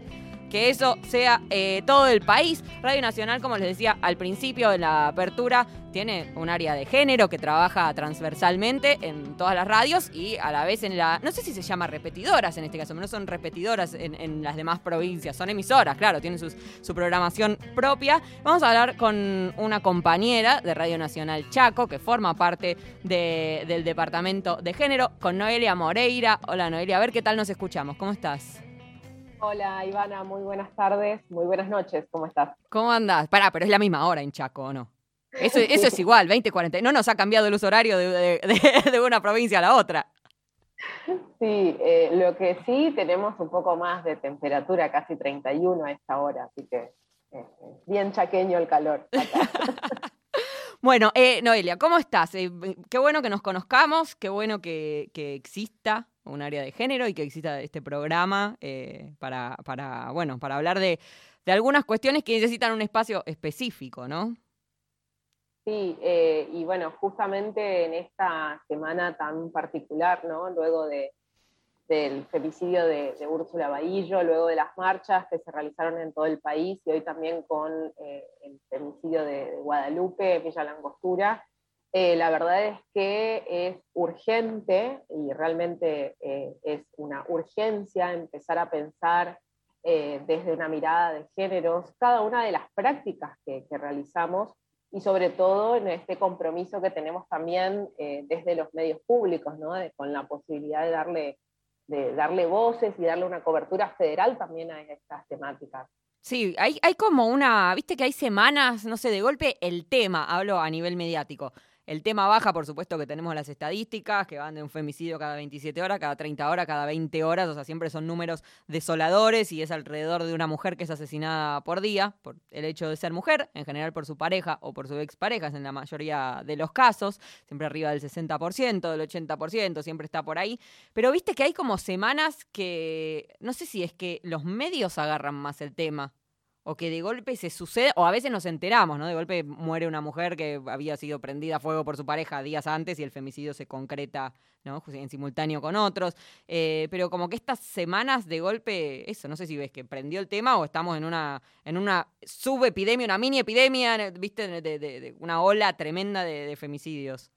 que eso sea eh, todo el país. Radio Nacional, como les decía al principio de la apertura, tiene un área de género que trabaja transversalmente en todas las radios y a la vez en la. No sé si se llama repetidoras en este caso, no son repetidoras en, las demás provincias, son emisoras, claro, tienen sus- su programación propia. Vamos a hablar con una compañera de Radio Nacional Chaco que forma parte de- del departamento de género, con Noelia Moreira. Hola Noelia, a ver qué tal nos escuchamos. ¿Cómo estás? Hola Ivana, muy buenas tardes, muy buenas noches, ¿cómo estás? ¿Cómo andás? Pará, pero es la misma hora en Chaco, ¿o no? Eso, eso es igual, 20, 40. No nos ha cambiado el uso horario de, de- de- de una provincia a la otra. Sí, eh, lo que sí tenemos un poco más de temperatura, casi 31 a esta hora, así que eh, bien chaqueño el calor. acá. Bueno, eh, Noelia, ¿cómo estás? Eh, qué bueno que nos conozcamos, qué bueno que, que exista un área de género y que exista este programa eh, para, para, bueno, para hablar de, de algunas cuestiones que necesitan un espacio específico, ¿no? Sí, eh, y bueno, justamente en esta semana tan particular, ¿no? Luego de, del femicidio de, de Úrsula Bahillo, luego de las marchas que se realizaron en todo el país y hoy también con eh, el femicidio de, de Guadalupe, Villa Langostura, eh, la verdad es que es urgente y realmente eh, es una urgencia empezar a pensar eh, desde una mirada de géneros cada una de las prácticas que, que realizamos y sobre todo en este compromiso que tenemos también eh, desde los medios públicos, ¿no? De- con la posibilidad de darle, de darle voces y darle una cobertura federal también a estas temáticas. Sí, hay, hay como una, viste que hay semanas, no sé, de golpe el tema, hablo a nivel mediático. El tema baja, por supuesto que tenemos las estadísticas, que van de un femicidio cada 27 horas, cada 30 horas, cada 20 horas, o sea, siempre son números desoladores y es alrededor de una mujer que es asesinada por día, por el hecho de ser mujer, en general por su pareja o por su exparejas en la mayoría de los casos, siempre arriba del 60%, del 80%, siempre está por ahí. Pero viste que hay como semanas que, no sé si es que los medios agarran más el tema o que de golpe se sucede, o a veces nos enteramos, ¿no? De golpe muere una mujer que había sido prendida a fuego por su pareja días antes y el femicidio se concreta, ¿no? En simultáneo con otros. Eh, pero como que estas semanas de golpe, eso, no sé si ves que prendió el tema o estamos en una, en una subepidemia, una mini epidemia, ¿viste? De, una ola tremenda de femicidios.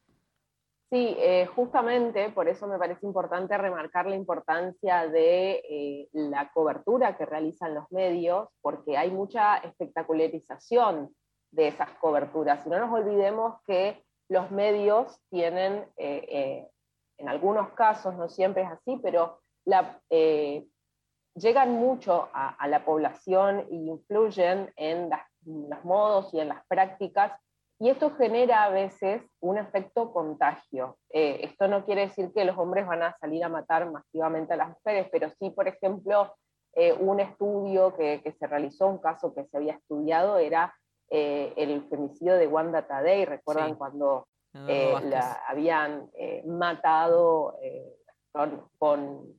Sí, eh, justamente por eso me parece importante remarcar la importancia de eh, la cobertura que realizan los medios, porque hay mucha espectacularización de esas coberturas. Y no nos olvidemos que los medios tienen, eh, en algunos casos, no siempre es así, pero llegan mucho a, la población e influyen en las- los modos y en las prácticas y esto genera a veces un efecto contagio. Eh, esto no quiere decir que los hombres van a salir a matar masivamente a las mujeres, pero sí, por ejemplo, eh, un estudio que, que se realizó, un caso que se había estudiado, era eh, el femicidio de Wanda Tadei. ¿Recuerdan Sí. cuando la habían matado con, con,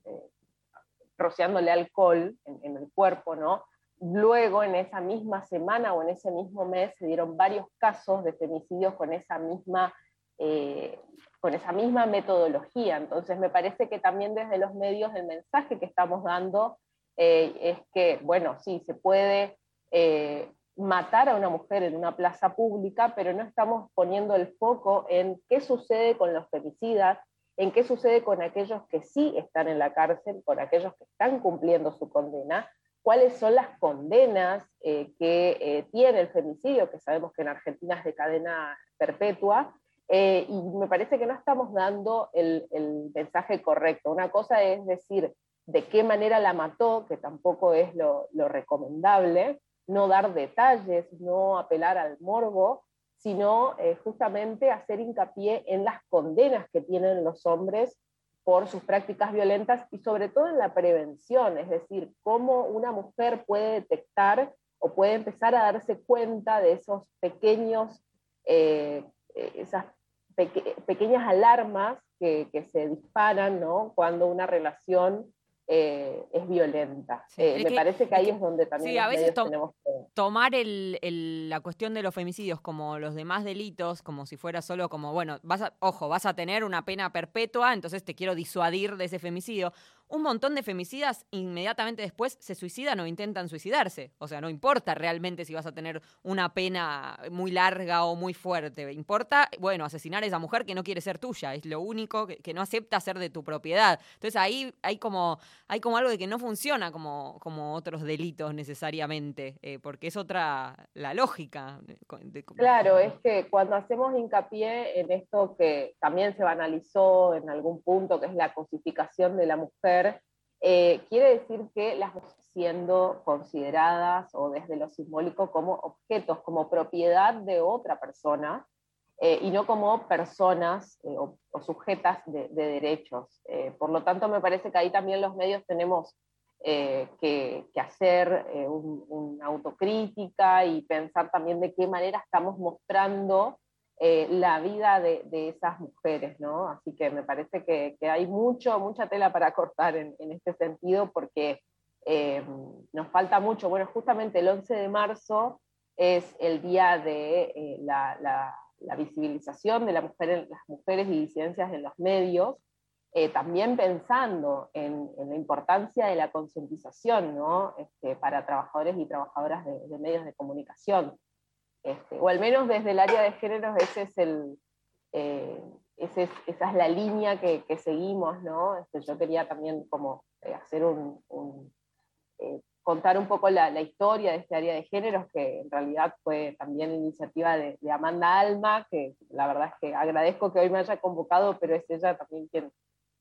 rociándole alcohol en, en el cuerpo, ¿no? Luego, en esa misma semana o en ese mismo mes, se dieron varios casos de femicidios con esa misma eh, con esa misma metodología. Entonces me parece que también desde los medios el mensaje que estamos dando eh, es que, bueno, sí, se puede eh, matar a una mujer en una plaza pública, pero no estamos poniendo el foco en qué sucede con los femicidas, en qué sucede con aquellos que sí están en la cárcel, con aquellos que están cumpliendo su condena, cuáles son las condenas que tiene el femicidio, que sabemos que en Argentina es de cadena perpetua, eh, y me parece que no estamos dando el, mensaje correcto. Una cosa es decir de qué manera la mató, que tampoco es lo, recomendable, no dar detalles, no apelar al morbo, sino eh, justamente hacer hincapié en las condenas que tienen los hombres por sus prácticas violentas y sobre todo en la prevención, es decir, cómo una mujer puede detectar o puede empezar a darse cuenta de esos pequeños eh, esas pequeñas alarmas que, se disparan ¿no? cuando una relación eh, es violenta. Eh, me parece que ahí es, donde también sí, a veces tenemos que... tomar la cuestión de los femicidios como los demás delitos, como si fuera solo como, bueno, vas ojo, vas a tener una pena perpetua, entonces te quiero disuadir de ese femicidio un montón de femicidas inmediatamente después se suicidan o intentan suicidarse. O sea, no importa realmente si vas a tener una pena muy larga o muy fuerte. Importa, bueno, asesinar a esa mujer que no quiere ser tuya. Es lo único que, no acepta ser de tu propiedad. Entonces ahí hay como, hay como algo de que no funciona como, como otros delitos necesariamente, eh, porque es otra la lógica. claro, es que cuando hacemos hincapié en esto que también se banalizó en algún punto, que es la cosificación de la mujer, eh, quiere decir que las siendo consideradas o desde lo simbólico como objetos, como propiedad de otra persona eh, y no como personas eh, o, sujetas de, derechos. por lo tanto, me parece que ahí también los medios tenemos que, hacer una autocrítica y pensar también de qué manera estamos mostrando eh, la vida de, esas mujeres, ¿no? Así que me parece que, hay mucho, mucha tela para cortar en, este sentido porque eh, nos falta mucho. Bueno, justamente el 11 de marzo es el día de eh, la, visibilización de las mujeres y disidencias en los medios, también pensando en, la importancia de la concientización ¿no? Este, para trabajadores y trabajadoras de medios de comunicación. Este, o al menos desde el área de géneros ese es el, eh, esa es la línea que, seguimos, ¿no? Este, yo quería también como eh, hacer un, eh, contar un poco la, historia de este área de géneros, que en realidad fue también iniciativa de, Amanda Alma, que la verdad es que agradezco que hoy me haya convocado, pero es ella también quien,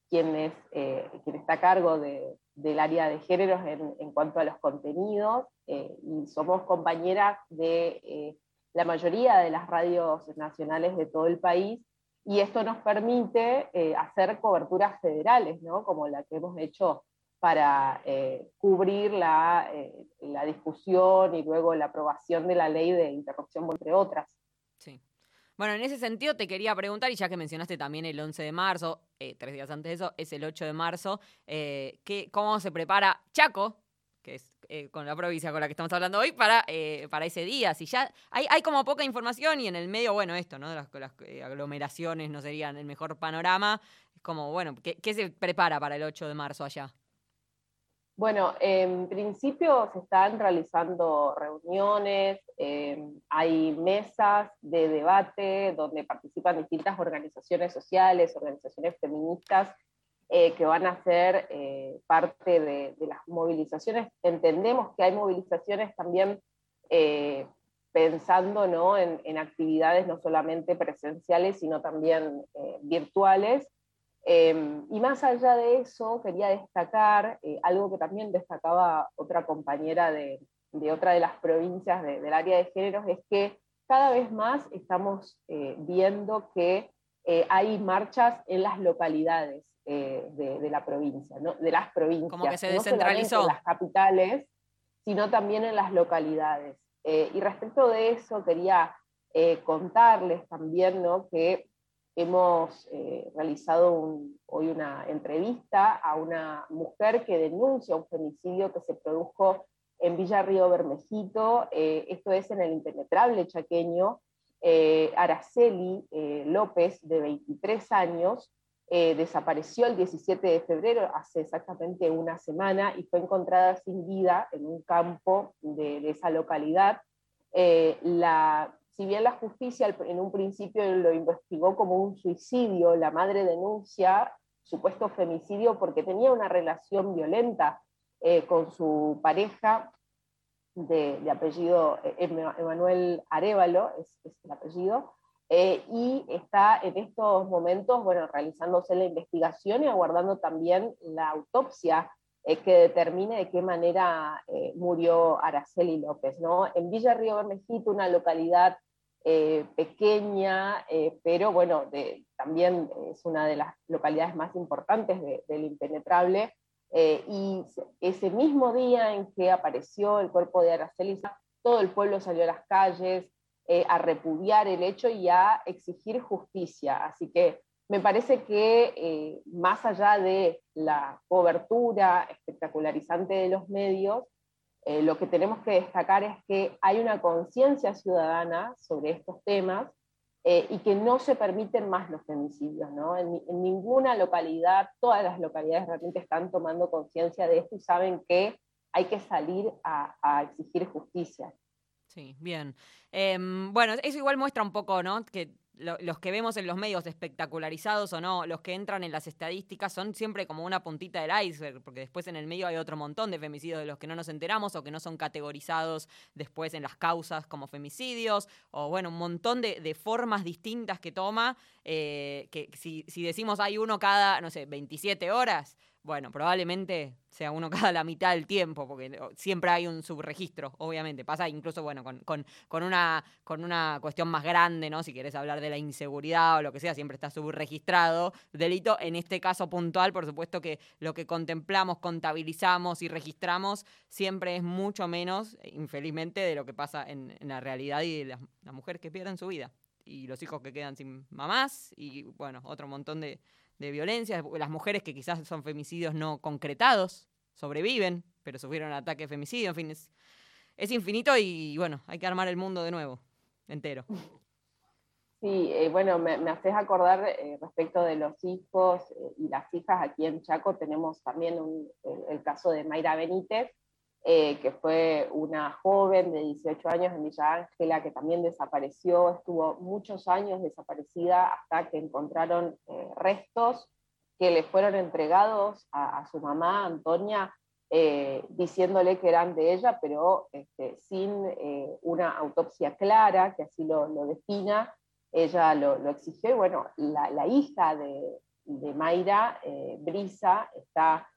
quien, es, quien está a cargo del área de géneros en, en, cuanto a los contenidos, y somos compañeras de la mayoría de las radios nacionales de todo el país, y esto nos permite eh, hacer coberturas federales, ¿no? como la que hemos hecho para eh, cubrir la, eh, la, discusión y luego la aprobación de la ley de interrupción, entre otras. Sí. Bueno, en ese sentido te quería preguntar, y ya que mencionaste también el 11 de marzo, tres días antes de eso, es el 8 de marzo, ¿cómo se prepara Chaco, que es eh, con la provincia con la que estamos hablando hoy, para, eh, para ese día. Si ya hay, hay como poca información y en el medio, bueno, esto, ¿no? Las, las eh, aglomeraciones no serían el mejor panorama. Es como, bueno, ¿qué, ¿qué, se prepara para el 8 de marzo allá? Bueno, en principio se están realizando reuniones, hay mesas de debate donde participan distintas organizaciones sociales, organizaciones feministas eh, que van a ser eh, parte de, las movilizaciones. Entendemos que hay movilizaciones también eh, pensando ¿no? en, actividades no solamente presenciales, sino también virtuales. Em, y más allá de eso, quería destacar algo que también destacaba otra compañera de, de otra de las provincias del área de géneros, es que cada vez más estamos viendo que hay marchas en las localidades. Eh, de, la provincia, ¿no? de las provincias. Como que se descentralizó. en las capitales, sino también en las localidades. Eh, y respecto de eso, quería eh, contarles también ¿no? que hemos realizado hoy una entrevista a una mujer que denuncia un femicidio que se produjo en Villa Río Bermejito, esto es en el impenetrable chaqueño, Araceli López, de 23 años, eh, desapareció el 17 de febrero, hace exactamente una semana, y fue encontrada sin vida en un campo de, de esa localidad. Eh, la, si bien la justicia en un principio lo investigó como un suicidio, la madre denuncia supuesto femicidio porque tenía una relación violenta eh, con su pareja de, de apellido eh, Ema- Emanuel Arevalo, es, es el apellido, eh, y está en estos momentos, bueno, realizándose la investigación y aguardando también la autopsia eh, que determine de qué manera eh, murió Araceli López, ¿no? En Villa Río Bermejito, una localidad pequeña, pero bueno, también es una de las localidades más importantes de- del impenetrable, y se- ese mismo día en que apareció el cuerpo de Araceli, todo el pueblo salió a las calles eh, a repudiar el hecho y a exigir justicia. Así que me parece que eh, más allá de la cobertura espectacularizante de los medios, eh, lo que tenemos que destacar es que hay una conciencia ciudadana sobre estos temas y que no se permiten más los femicidios. ¿no? En, ni- en ninguna localidad, todas las localidades realmente están tomando conciencia de esto y saben que hay que salir a exigir justicia. Sí, bien. Em, bueno, eso igual muestra un poco, ¿no? Que lo- los que vemos en los medios espectacularizados o no, los que entran en las estadísticas son siempre como una puntita del iceberg, porque después en el medio hay otro montón de femicidios de los que no nos enteramos o que no son categorizados después en las causas como femicidios, o bueno, un montón de, de formas distintas que toma, eh, que si, si decimos hay uno cada, no sé, 27 horas, bueno, probablemente sea uno cada la mitad del tiempo, porque siempre hay un subregistro, obviamente. Pasa incluso, bueno, con, con, con una, con una cuestión más grande, ¿no? Si querés hablar de la inseguridad o lo que sea, siempre está subregistrado delito. En este caso puntual, por supuesto que lo que contemplamos, contabilizamos y registramos siempre es mucho menos, eh, infelizmente, de lo que pasa en, la realidad y de las mujeres que pierden su vida. Y los hijos que quedan sin mamás y, bueno, otro montón de, de violencia, las mujeres que quizás son femicidios no concretados, sobreviven, pero sufrieron ataque de femicidio, en fin, es, infinito y bueno, hay que armar el mundo de nuevo, entero. Sí, eh, bueno, me, me haces acordar eh, respecto de los hijos eh, y las hijas. Aquí en Chaco tenemos también un- el, el caso de Mayra Benítez, eh, que fue una joven de 18 años en Villa Ángela que también desapareció, estuvo muchos años desaparecida hasta que encontraron eh, restos que le fueron entregados a, su mamá, Antonia, eh, diciéndole que eran de ella, pero este, sin una autopsia clara que así lo, lo defina ella lo, lo exigió y bueno, la, la hija de, de Mayra, Brisa, está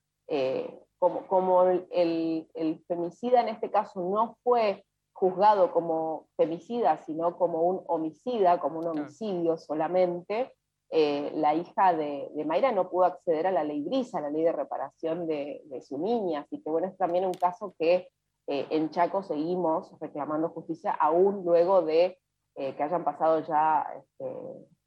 como, como el, el- femicida en este caso no fue juzgado como femicida, sino como un homicida, como un homicidio solamente, eh, la hija de, de Mayra no pudo acceder a la ley Brisa, la ley de reparación de, de su niña, así que bueno, es también un caso que eh, en Chaco seguimos reclamando justicia aún luego de eh, que hayan pasado ya, este,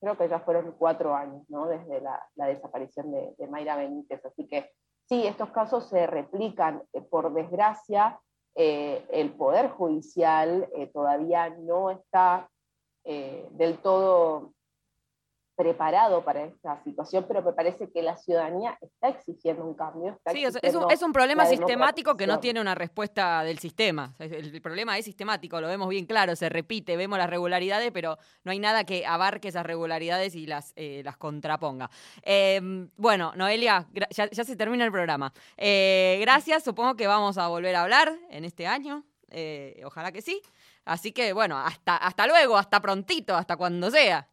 creo que ya fueron cuatro años, ¿no? Desde la, la desaparición de, de Mayra Benítez. Así que sí, estos casos se replican. Eh, por desgracia, eh, el Poder Judicial eh, todavía no está del todo preparado para esta situación, pero me parece que la ciudadanía está exigiendo un cambio. está Sí, es, un, exigiendo es un problema sistemático que no tiene una respuesta del sistema. El, el problema es sistemático, lo vemos bien claro, se repite, vemos las regularidades, pero no hay nada que abarque esas regularidades y las, eh, las contraponga. Eh, bueno, Noelia, ya se termina el programa. Eh, gracias, supongo que vamos a volver a hablar en este año, eh, ojalá que sí. Así que bueno, hasta, hasta luego, hasta prontito, hasta cuando sea.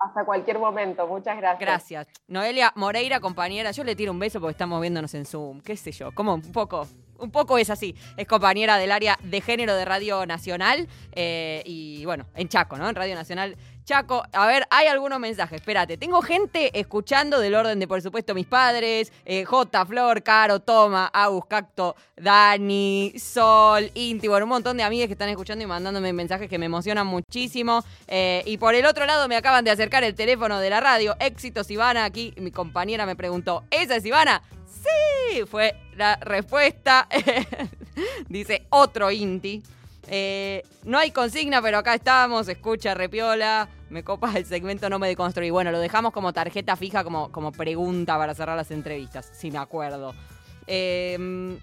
Hasta cualquier momento, muchas gracias. Gracias. Noelia Moreira, compañera, yo le tiro un beso porque estamos viéndonos en Zoom, qué sé yo, como un poco, un poco es así. Es compañera del área de género de Radio Nacional eh, y bueno, en Chaco, ¿no? En Radio Nacional Chaco. A ver, hay algunos mensajes, espérate. Tengo gente escuchando del orden de, por supuesto, mis padres, eh, J, Flor, Caro, Toma, Agus, Cacto, Dani, Sol, Inti, bueno, un montón de amigas que están escuchando y mandándome mensajes que me emocionan muchísimo. Eh, y por el otro lado me acaban de acercar el teléfono de la radio. Éxitos, Ivana. Aquí mi compañera me preguntó, ¿esa es Ivana? Sí, fue la respuesta. Dice otro Inti. Eh, no hay consigna, pero acá estamos, escucha Repiola, me copa el segmento No me deconstruí. Bueno, lo dejamos como tarjeta fija, como, como pregunta para cerrar las entrevistas, si me acuerdo. Eh,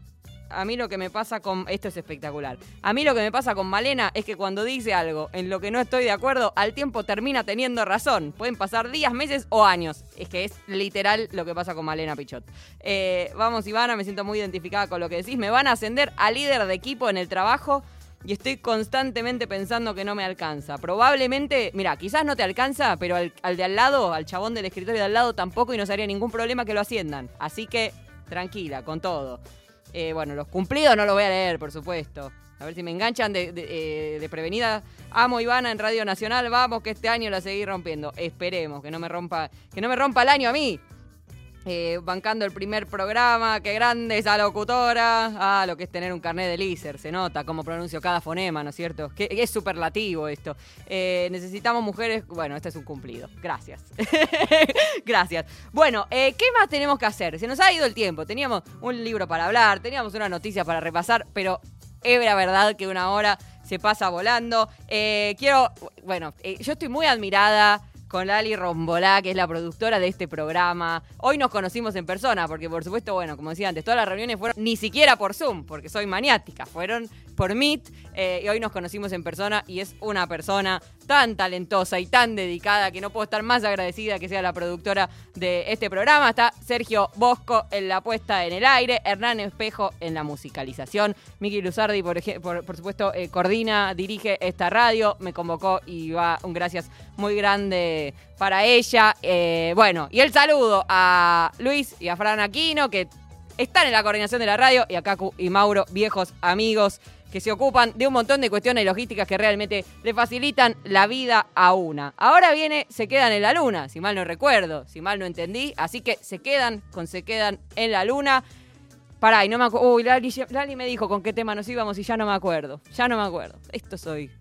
a mí lo que me pasa con. Esto es espectacular. A mí lo que me pasa con Malena es que cuando dice algo en lo que no estoy de acuerdo, al tiempo termina teniendo razón. Pueden pasar días, meses o años. Es que es literal lo que pasa con Malena Pichot. Eh, vamos, Ivana, me siento muy identificada con lo que decís. Me van a ascender a líder de equipo en el trabajo y estoy constantemente pensando que no me alcanza. Probablemente, mira, quizás no te alcanza, pero al, al de al lado, al chabón del escritorio de al lado tampoco y no sería ningún problema que lo asciendan. Así que tranquila, con todo. Eh, bueno, los cumplidos no los voy a leer, por supuesto. A ver si me enganchan de, de, eh, prevenida. Amo Ivana en Radio Nacional. Vamos que este año la seguí rompiendo. Esperemos que no me rompa, que no me rompa el año a mí. Eh, bancando el primer programa, qué grande esa locutora. Ah, lo que es tener un carnet de lícer, se nota cómo pronuncio cada fonema, ¿no es cierto? Que es superlativo esto. Eh, necesitamos mujeres. Bueno, este es un cumplido. Gracias. Gracias. Bueno, eh, ¿qué más tenemos que hacer? Se nos ha ido el tiempo. Teníamos un libro para hablar, teníamos una noticia para repasar, pero es la verdad que una hora se pasa volando. Quiero. Bueno, yo estoy muy admirada con Lali Rombolá, que es la productora de este programa. Hoy nos conocimos en persona, porque por supuesto, bueno, como decía antes, todas las reuniones fueron ni siquiera por Zoom, porque soy maniática, fueron por Meet, eh, y hoy nos conocimos en persona y es una persona tan talentosa y tan dedicada que no puedo estar más agradecida que sea la productora de este programa. Está Sergio Bosco en la puesta en el aire, Hernán Espejo en la musicalización, Miki Luzardi, por, por supuesto, eh, coordina, dirige esta radio, me convocó y va un gracias muy grande para ella. Eh, bueno, y el saludo a Luis y a Fran Aquino, que están en la coordinación de la radio, y a Cacu y Mauro, viejos amigos que se ocupan de un montón de cuestiones logísticas que realmente le facilitan la vida a una. Ahora viene, se quedan en la luna, si mal no recuerdo, si mal no entendí, así que se quedan con se quedan en la luna. Pará, y no me acuerdo. Uy, Lali, me dijo con qué tema nos íbamos y ya no me acuerdo. Ya no me acuerdo. Esto soy.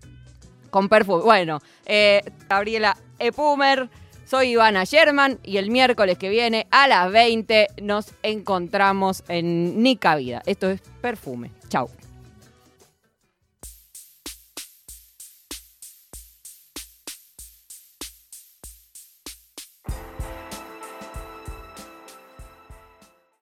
Con perfume. Bueno, eh, Gabriela Epumer. Soy Ivana Sherman y el miércoles que viene a las 20 nos encontramos en Nica Vida. Esto es perfume. Chau.